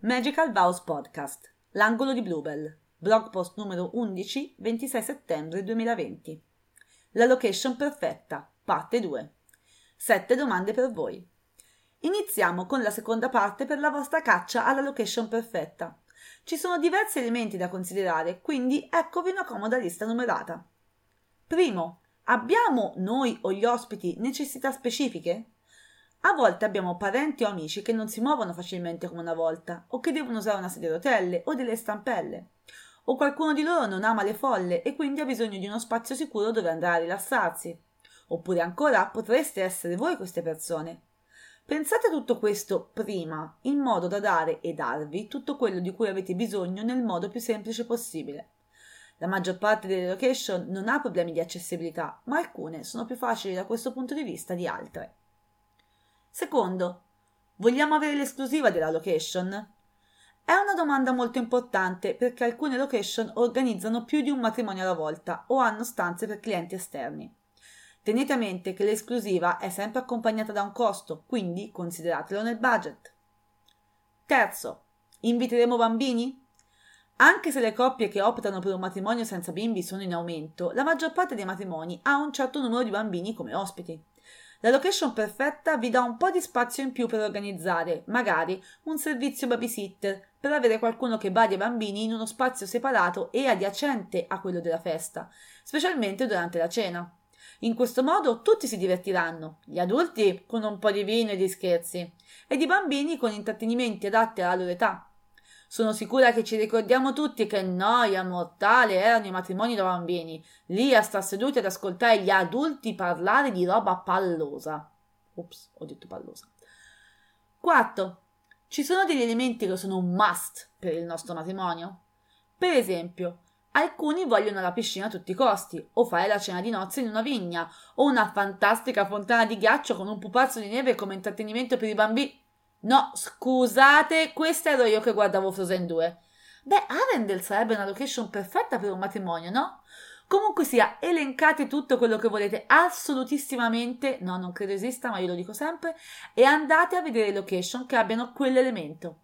Magical Vows Podcast, l'angolo di Bluebell, blog post numero 11, 26 settembre 2020. La location perfetta, parte 2. Sette domande per voi. Iniziamo con la seconda parte per la vostra caccia alla location perfetta. Ci sono diversi elementi da considerare, quindi eccovi una comoda lista numerata. Primo, abbiamo noi o gli ospiti necessità specifiche? A volte abbiamo parenti o amici che non si muovono facilmente come una volta, o che devono usare una sedia a rotelle o delle stampelle. O qualcuno di loro non ama le folle e quindi ha bisogno di uno spazio sicuro dove andare a rilassarsi. Oppure ancora potreste essere voi queste persone. Pensate a tutto questo prima, in modo da dare e darvi tutto quello di cui avete bisogno nel modo più semplice possibile. La maggior parte delle location non ha problemi di accessibilità, ma alcune sono più facili da questo punto di vista di altre. Secondo, vogliamo avere l'esclusiva della location? È una domanda molto importante perché alcune location organizzano più di un matrimonio alla volta o hanno stanze per clienti esterni. Tenete a mente che l'esclusiva è sempre accompagnata da un costo, quindi consideratelo nel budget. Terzo, inviteremo bambini? Anche se le coppie che optano per un matrimonio senza bimbi sono in aumento, la maggior parte dei matrimoni ha un certo numero di bambini come ospiti. La location perfetta vi dà un po' di spazio in più per organizzare, magari, un servizio babysitter, per avere qualcuno che badi ai bambini in uno spazio separato e adiacente a quello della festa, specialmente durante la cena. In questo modo tutti si divertiranno, gli adulti con un po' di vino e di scherzi, ed i bambini con intrattenimenti adatti alla loro età, sono sicura che ci ricordiamo tutti che noia mortale erano i matrimoni da bambini, lì a star seduti ad ascoltare gli adulti parlare di roba pallosa. Ops, ho detto pallosa. Quarto, ci sono degli elementi che sono un must per il nostro matrimonio? Per esempio, alcuni vogliono la piscina a tutti i costi, o fare la cena di nozze in una vigna, o una fantastica fontana di ghiaccio con un pupazzo di neve come intrattenimento per i bambini. No, scusate, questa ero io che guardavo Frozen 2. Beh, Arendelle sarebbe una location perfetta per un matrimonio, no? Comunque sia, elencate tutto quello che volete assolutissimamente, no, non credo esista, ma io lo dico sempre, e andate a vedere location che abbiano quell'elemento.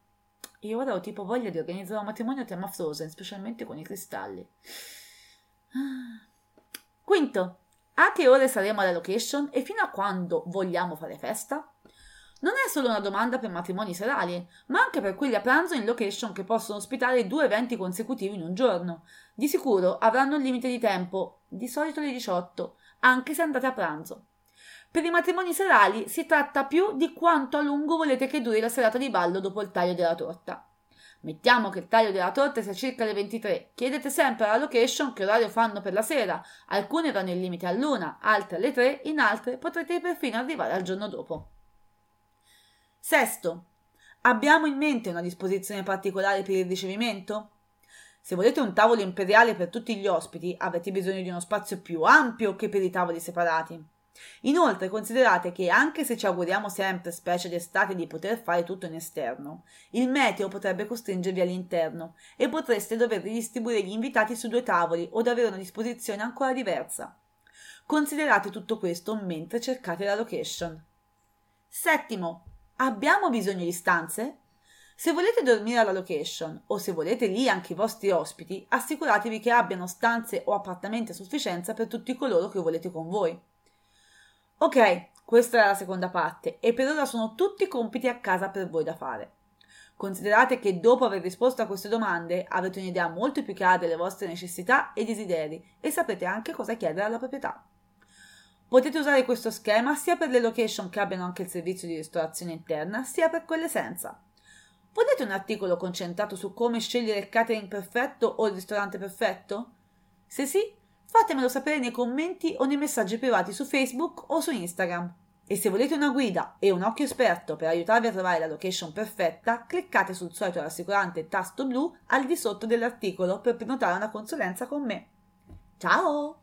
Io ora ho tipo voglia di organizzare un matrimonio a tema Frozen, specialmente con i cristalli. Quinto, a che ore saremo alla location e fino a quando vogliamo fare festa? Non è solo una domanda per matrimoni serali, ma anche per quelli a pranzo in location che possono ospitare due eventi consecutivi in un giorno. Di sicuro avranno un limite di tempo, di solito le 18, anche se andate a pranzo. Per i matrimoni serali si tratta più di quanto a lungo volete che duri la serata di ballo dopo il taglio della torta. Mettiamo che il taglio della torta sia circa le 23. Chiedete sempre alla location che orario fanno per la sera. Alcune vanno in limite all'una, altre alle 3, in altre potrete perfino arrivare al giorno dopo. Sesto, abbiamo in mente una disposizione particolare per il ricevimento? Se volete un tavolo imperiale per tutti gli ospiti, avete bisogno di uno spazio più ampio che per i tavoli separati. Inoltre considerate che anche se ci auguriamo sempre, specie d'estate, di poter fare tutto in esterno, il meteo potrebbe costringervi all'interno e potreste dover distribuire gli invitati su due tavoli o avere una disposizione ancora diversa. Considerate tutto questo mentre cercate la location. Settimo, Abbiamo bisogno di stanze? Se volete dormire alla location o se volete lì anche i vostri ospiti, assicuratevi che abbiano stanze o appartamenti a sufficienza per tutti coloro che volete con voi. Ok, questa è la seconda parte e per ora sono tutti compiti a casa per voi da fare. Considerate che dopo aver risposto a queste domande avrete un'idea molto più chiara delle vostre necessità e desideri e saprete anche cosa chiedere alla proprietà. Potete usare questo schema sia per le location che abbiano anche il servizio di ristorazione interna, sia per quelle senza. Volete un articolo concentrato su come scegliere il catering perfetto o il ristorante perfetto? Se sì, fatemelo sapere nei commenti o nei messaggi privati su Facebook o su Instagram. E se volete una guida e un occhio esperto per aiutarvi a trovare la location perfetta, cliccate sul solito rassicurante tasto blu al di sotto dell'articolo per prenotare una consulenza con me. Ciao!